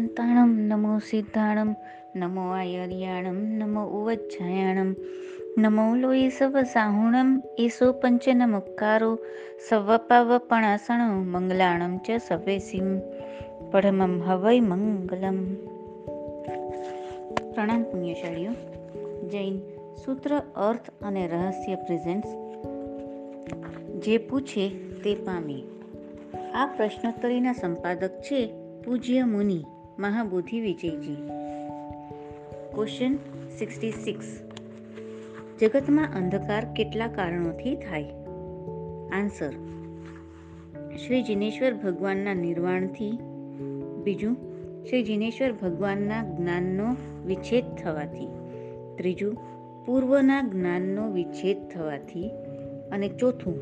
પર્યંતાણમ નમો સિદ્ધાણમ નમો આયર્યાણમ નમો ઉવચ્છાયાણમ નમો લોહી સવ સાહુણમ એસો પંચન મુક્કારો સવપાવપણાસણો મંગલાણમ ચ સવેસીમ પરમમ હવૈ મંગલમ પ્રણામ પુણ્યશાળીઓ જૈન સૂત્ર અર્થ અને રહસ્ય પ્રેઝન્ટ્સ જે પૂછે તે પામે આ પ્રશ્નોત્તરીના સંપાદક છે પૂજ્ય Muni Mahabodhi Vijayji. Question sixty six જગતમાં અંધકાર કેટલા કારણોથી થાય? આન્સર શ્રી જિનેશ્વર ભગવાનના નિર્વાણથી. બીજું, શ્રી જિનેશ્વર ભગવાનના જ્ઞાનનો વિચ્છેદ થવાથી. ત્રીજું, પૂર્વના જ્ઞાનનો વિચ્છેદ થવાથી. અને ચોથું,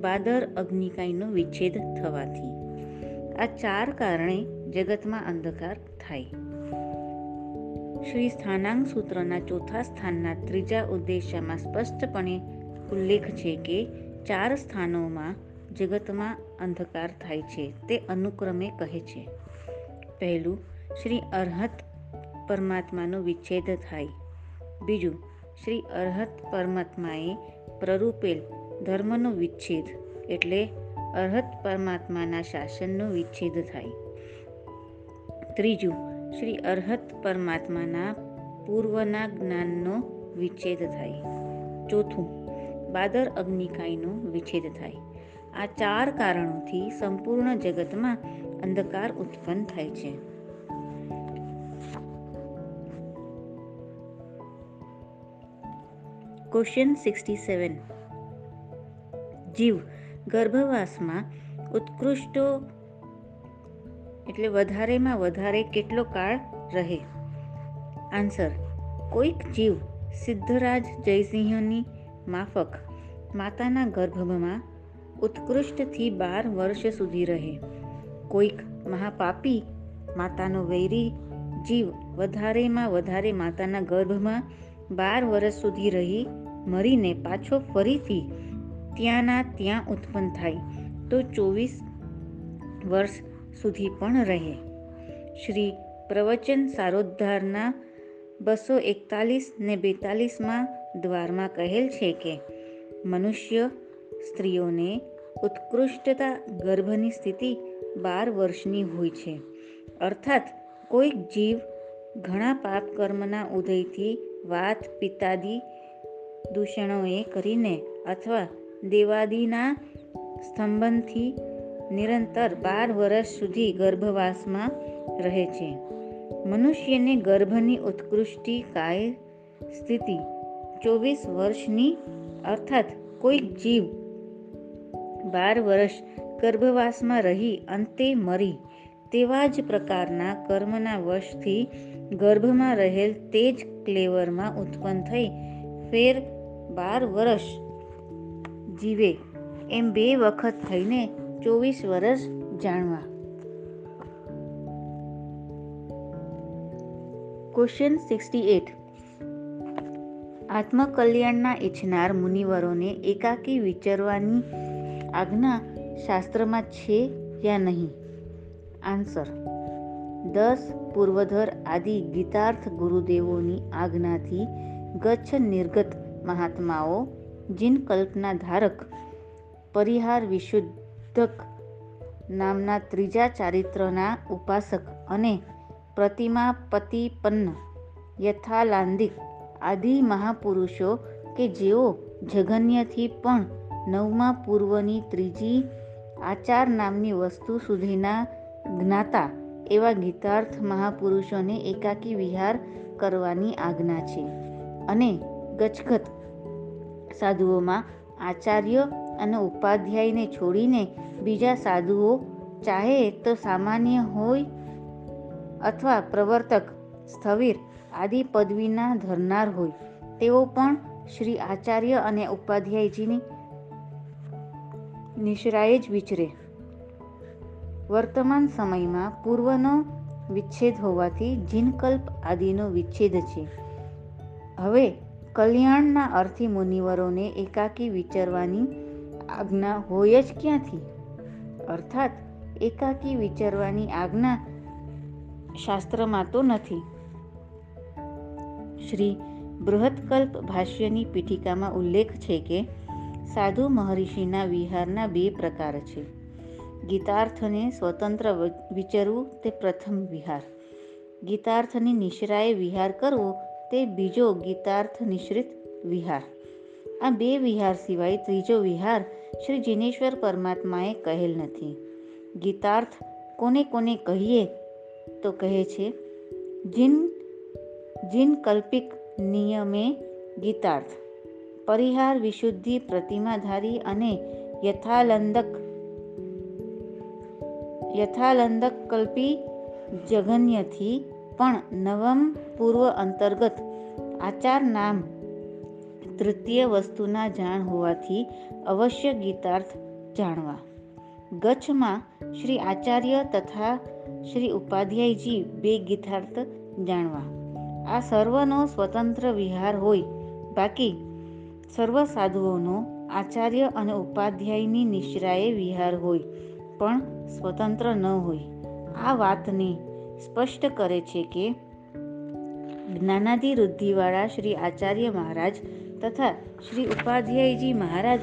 બાદર અગ્નિકાયનો વિચ્છેદ થવાથી. આ ચાર કારણે જગતમાં અંધકાર થાય. શ્રી સ્થાનાંગ સૂત્રના ચોથા સ્થાનના ત્રીજા ઉદ્દેશ્યમાં સ્પષ્ટપણે ઉલ્લેખ છે કે ચાર સ્થાનોમાં જગતમાં અંધકાર થાય છે, તે અનુક્રમે કહે છે. પહેલું, શ્રી અરહત પરમાત્માનો વિચ્છેદ થાય. બીજું, શ્રી અરહત પરમાત્માએ પ્રરૂપેલ ધર્મનો વિચ્છેદ એટલે અરહત પરમાત્માના શાસનનો વિચ્છેદ થાય. ત્રીજું, શ્રી અરહત પરમાત્માના પૂર્વના જ્ઞાનનો વિચ્છેદ થાય. ચોથું, બાદર અગ્નિકાયનો વિચ્છેદ થાય. આ ચાર કારણોથી સંપૂર્ણ જગતમાં અંધકાર ઉત્પન્ન થાય છે. ક્વેશ્ચન સિક્સટી સેવન જીવ ગર્ભવાસમાં ઉત્કૃષ્ટો એટલે વધારેમાં વધારે કેટલો કાળ રહે? આન્સર, કોઈક જીવ સિદ્ધરાજ જયસિંહની માફક માતાના ગર્ભમાં ઉત્કૃષ્ટથી બાર વર્ષ સુધી રહે. કોઈક મહાપાપી માતાનો વૈરી જીવ વધારેમાં વધારે માતાના ગર્ભમાં બાર વર્ષ સુધી રહી, મરીને પાછો ફરીથી ત્યાંના ત્યાં ઉત્પન્ન થાય. તો ચોવીસ વર્ષ સુધી પણ રહે. શ્રી પ્રવચન સારોદ્ધારના બસો એકતાલીસ ને બેતાલીસમાં દ્વારમાં કહેલ છે કે, મનુષ્ય સ્ત્રીઓને ઉત્કૃષ્ટતા ગર્ભની સ્થિતિ બાર વર્ષની હોય છે. અર્થાત કોઈક જીવ ઘણા પાપ કર્મના ઉદયથી વાત પિત્તાદિ દૂષણોએ કરીને અથવા દેવાદિના સ્તંભનથી નિરંતર બાર વર્ષ સુધી ગર્ભવાસમાં રહે છે. મનુષ્યને ગર્ભની ઉત્કૃષ્ટિ કાય સ્થિતિ ચોવીસ વર્ષની અર્થાત કોઈક જીવ બાર વર્ષ ગર્ભવાસમાં રહી અંતે મરી તેવા જ પ્રકારના કર્મના વશથી ગર્ભમાં રહેલ તે જ ક્લેવરમાં ઉત્પન્ન થઈ ફેર બાર વર્ષ જીવે. એમ બે વખત થઈને ચોવીસ વર્ષ જાણવા. ક્વેશ્ચન સિક્સટી એટ આત્મકલ્યાણના ઈચ્છનાર મુનિવરોને એકાકી વિચારવાની આજ્ઞા શાસ્ત્રમાં છે યા નહીં? આન્સર દસ પૂર્વધર આદિ ગીતાર્થ ગુરુદેવોની આજ્ઞાથી ગચ્છ નિર્ગત મહાત્માઓ જીન કલ્પના ધારક, પરિહાર વિશુદ્ધક નામના ત્રીજા ચારિત્રના ઉપાસક અને પ્રતિમા પતિપન્ન યથાલાંદિક આદિ મહાપુરુષો કે જેઓ જગન્યથી પણ નવમા પૂર્વની ત્રીજી આચાર નામની વસ્તુ સુધીના જ્ઞાતા એવા ગીતાર્થ મહાપુરુષોને એકાકી વિહાર કરવાની આજ્ઞા છે. અને ગચગત સાધુઓમાં આચાર્ય અને ઉપાધ્યાયને છોડીને બીજા સાધુઓ ચાહે તો સામાન્ય હોય અથવા પ્રવર્તક, સ્થવિર આદિ પદવીના ધરનાર હોય. તેઓ પણ શ્રી આચાર્ય અને ઉપાધ્યાયજીની નિશ્રાએ જ વિચરે. વર્તમાન સમયમાં પૂર્વનો વિચ્છેદ હોવાથી જીનકલ્પ આદિનો વિચ્છેદ છે. હવે કલ્યાણના અર્થી મુનિવરોને એકાકી વિચરવાની આજ્ઞા હોય જ ક્યાંથી? અર્થાત, એકાકી વિચારવાની આજ્ઞા શાસ્ત્રમાં તો નથી. શ્રી બૃહત્કલ્પ ભાષ્યની પીઠિકામાં ઉલ્લેખ છે કે, સાધુ મહર્ષિના વિહારના બે પ્રકાર છે. ગીતાર્થને સ્વતંત્ર વિચારવું તે પ્રથમ વિહાર. ગીતાર્થની નિશ્રાએ વિહાર કરવો તે બીજો ગીતાર્થ નિશ્રિત વિહાર. આ બે વિહાર સિવાય ત્રીજો વિહાર શ્રી જિનેશ્વર પરમાત્માએ કહેલ નથી. ગીતાર્થ કોને કોને કહીએ તો કહે છે, જીન જીન કલ્પિક નિયમે ગીતાર્થ. પરિહાર વિશુદ્ધિ પ્રતિમાધારી અને યથાલંદક યથાલંદક કલ્પી જગન્યથી પણ નવમ પૂર્વ અંતર્ગત આચાર નામ તૃતીય વસ્તુના જાણ હોવાથી અવશ્ય ગીતાર્થ જાણવા. ગચ્છમાં શ્રી આચાર્ય તથા શ્રી ઉપાધ્યાયજી બે ગીતાર્થ જાણવા. આ સર્વનો સ્વતંત્ર વિહાર હોય, બાકી સર્વ સાધુઓનો આચાર્ય અને ઉપાધ્યાયની નિશ્રાએ વિહાર હોય, પણ સ્વતંત્ર ન હોય. આ વાતને સ્પષ્ટ કરે છે કે જ્ઞાનાધિ વૃદ્ધિવાળા શ્રી આચાર્ય મહારાજ તથા શ્રી ઉપાધ્યાયજી મહારાજ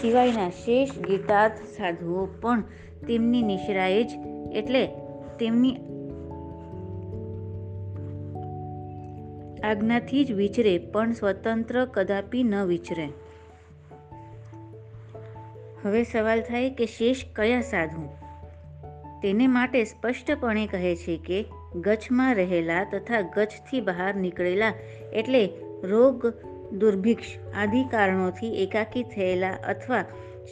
સિવાયના શેષ ગીતાર્થ સાધુઓ પણ તેમની નિશ્રાએ જ, એટલે તેમની આજ્ઞાથી જ વિચરે, પણ સ્વતંત્ર કદાપી ન વિચરે. હવે સવાલ થાય કે શેષ કયા સાધુ? તેને માટે સ્પષ્ટપણે કહે છે કે ગચ્છમાં રહેલા તથા ગચ્છથી બહાર નીકળેલા એટલે રોગ દુર્ભિક્ષ આદિ કારણોથી એકાકી થયેલા અથવા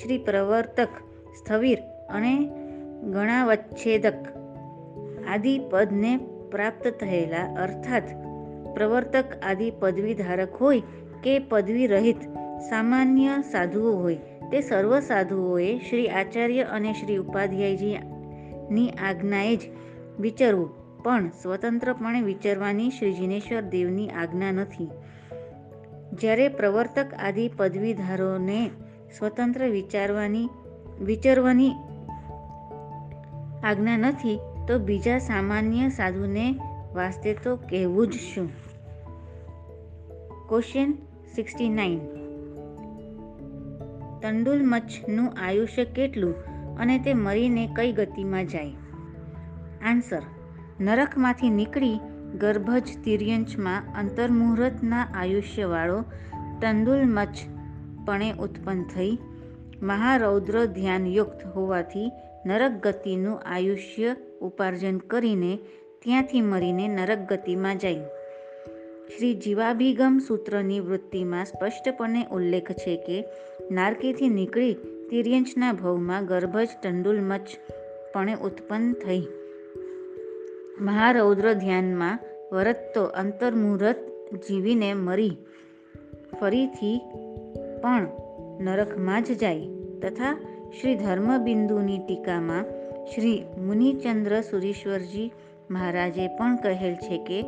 શ્રી પ્રવર્તક, સ્થવિર અને ગણાવચ્છેદક આદિ પદને પ્રાપ્ત થયેલા અર્થાત પ્રવર્તક આદિ પદવી ધારક હોય કે પદવી રહિત સામાન્ય સાધુઓ હોય, તે સર્વ સાધુઓએ શ્રી આચાર્ય અને શ્રી ઉપાધ્યાયજીની આજ્ઞાએ જ વિચારવું. પણ સ્વતંત્રપણે વિચારવાની શ્રી જિનેશ્વર દેવની આજ્ઞા નથી. જ્યારે પ્રવર્તક આદિ પદવીધારોને સ્વતંત્ર વિચારવાની વિચારવાની આજ્ઞા નથી, તો બીજા સામાન્ય સાધુને વાસ્તે તો કહેવું જ શું? ક્વેશ્ચન સિક્સટી નાઇન તંડુલ મચ્છનું આયુષ્ય કેટલું અને તે મરીને કઈ ગતિમાં જાય? આન્સર નરકમાંથી નીકળી ગર્ભજ તિર્યંચમાં અંતર્મુહૂર્તના આયુષ્યવાળો તંદુલમચ પણે ઉત્પન્ન થઈ મહારૌદ્ર ધ્યાનયુક્ત હોવાથી નરક ગતિનું આયુષ્ય ઉપાર્જન કરીને ત્યાંથી મરીને નરક ગતિમાં જાય. શ્રી જીવાભિગમ સૂત્રની વૃત્તિમાં સ્પષ્ટપણે ઉલ્લેખ છે કે, નારકીથી નીકળી તિર્યંચના ભવમાં ગર્ભજ તંડુલમચ પણે ઉત્પન્ન થઈ. મહારૌદ્ર ધ્યાનમાં વરતતો અંતર્મુહૂર્ત જીવીને મરી. ફરીથી પણ નરકમાં જ જાય. તથા શ્રી ધર્મબિંદુની ટીકામાં શ્રી મુનિચંદ્ર સુરીશ્વરજી મહારાજે પણ કહેલ છે કે,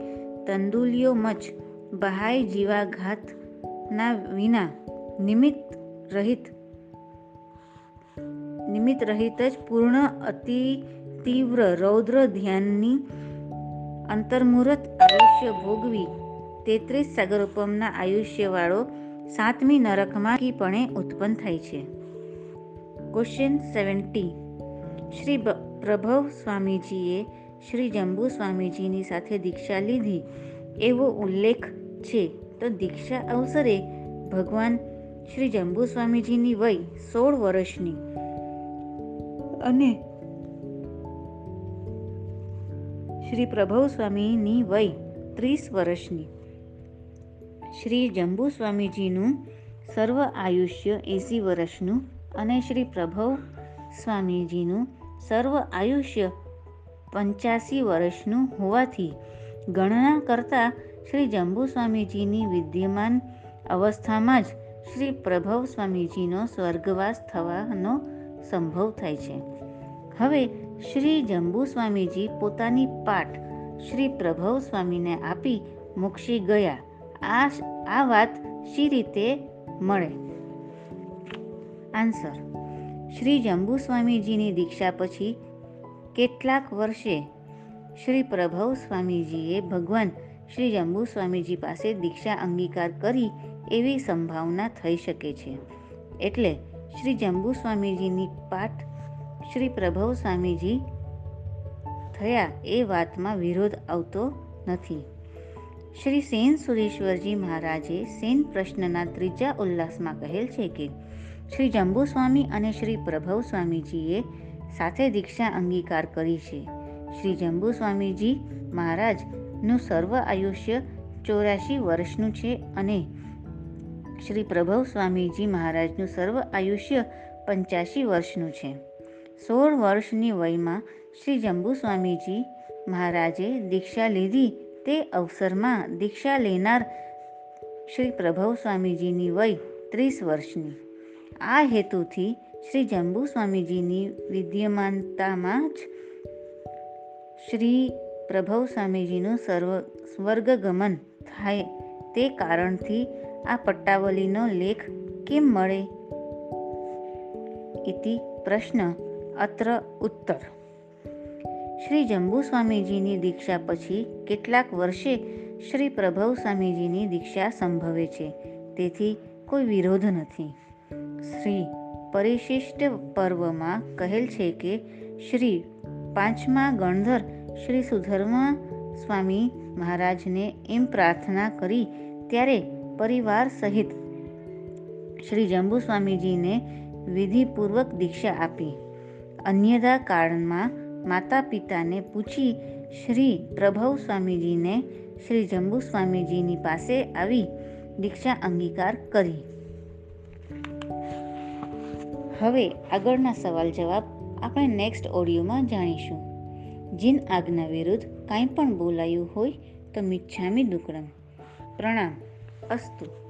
તંદુલિયો મચ બહાય જીવાઘાતના વિના નિમિત્ત રહિત નિમિત્ત રહિત જ પૂર્ણ અતિ તીવ્ર રૌદ્ર ધ્યાનની અંતર્મુહૂર્ત આયુષ્ય ભોગવી તેત્રીસ સાગરોપમના આયુષ્યવાળો સાતમી નરકમાં કીપણે ઉત્પન્ન થાય છે. ક્વેશ્ચન સેવન્ટી શ્રી પ્રભવ સ્વામીજીએ શ્રી જંબુ સ્વામીજીની સાથે દીક્ષા લીધી. એવો ઉલ્લેખ છે. તો દીક્ષા અવસરે ભગવાન શ્રી જંબુ સ્વામીજીની વય સોળ વર્ષની. અને શ્રી પ્રભવ સ્વામીની વય ત્રીસ વર્ષની. શ્રી જંબુ સ્વામીજીનું સર્વ આયુષ્ય એંસી વર્ષનું અને શ્રી પ્રભવ સ્વામીજીનું સર્વ આયુષ્ય પંચ્યાસી વર્ષનું હોવાથી ગણના કરતાં શ્રી જંબુ સ્વામીજીની વિદ્યમાન અવસ્થામાં જ શ્રી પ્રભવ સ્વામીજીનો સ્વર્ગવાસ થવાનો સંભવ થાય છે. હવે શ્રી જંબુ સ્વામીજી પોતાની પાઠ શ્રી પ્રભવ સ્વામીને આપી મોક્ષી ગયા. આ આ વાત શી રીતે મળે? આન્સર. શ્રી જંબુ સ્વામીજીની દીક્ષા પછી કેટલાક વર્ષે શ્રી પ્રભવ સ્વામીજીએ ભગવાન શ્રી જંબુ સ્વામીજી પાસે દીક્ષા અંગીકાર કરી એવી સંભાવના થઈ શકે છે. એટલે શ્રી જંબુ સ્વામીજીની પાઠ શ્રી પ્રભવ સ્વામીજી થયા એ વાતમાં વિરોધ આવતો નથી. શ્રી સેન સુરેશ્વરજી મહારાજે સેન પ્રશ્નના ત્રીજા ઉલ્લાસમાં કહેલ છે કે, શ્રી જંબુ સ્વામી અને શ્રી પ્રભવ સ્વામીજીએ સાથે દીક્ષા અંગીકાર કરી છે. શ્રી જંબુ સ્વામીજી મહારાજનું સર્વ આયુષ્ય ચોરાશી વર્ષનું છે અને શ્રી પ્રભવ સ્વામીજી મહારાજનું સર્વ આયુષ્ય પંચ્યાસી વર્ષનું છે. સોળ વર્ષની વયમાં શ્રી જંબુ સ્વામીજી મહારાજે દીક્ષા લીધી. તે અવસરમાં દીક્ષા લેનાર શ્રી પ્રભવ સ્વામીજીની વય ત્રીસ વર્ષની. આ હેતુથી શ્રી જંબુ સ્વામીજીની વિદ્યમાનતામાં જ શ્રી પ્રભવ સ્વામીજીનું સર્વ સ્વર્ગગમન થાય તે કારણથી આ પટ્ટાવલીનો લેખ કેમ મળે? ઇતિ પ્રશ્ન અત્ર ઉત્તર. શ્રી જંબુ સ્વામીજીની દીક્ષા પછી કેટલાક વર્ષે શ્રી પ્રભવ સ્વામીજીની દીક્ષા સંભવે છે. તેથી કોઈ વિરોધ નથી. શ્રી પરિશિષ્ટ પર્વમાં કહેલ છે કે શ્રી પાંચમા ગણધર શ્રી સુધર્મા સ્વામી મહારાજને એમ પ્રાર્થના કરી ત્યારે પરિવાર સહિત શ્રી જંબુ સ્વામીજીને વિધિપૂર્વક દીક્ષા આપી. અન્યથા કાળમાં માતા પિતાને પૂછી શ્રી પ્રભવ સ્વામીજીને શ્રી જંબુ સ્વામીજીની પાસે આવી દીક્ષા અંગીકાર કરી. હવે આગળના સવાલ જવાબ આપણે નેક્સ્ટ ઓડિયોમાં જાણીશું. જીન આજ્ઞા વિરુદ્ધ કાંઈ પણ બોલાયું હોય તો મિચ્છામી દુક્કડમ પ્રણામ. અસ્તુ.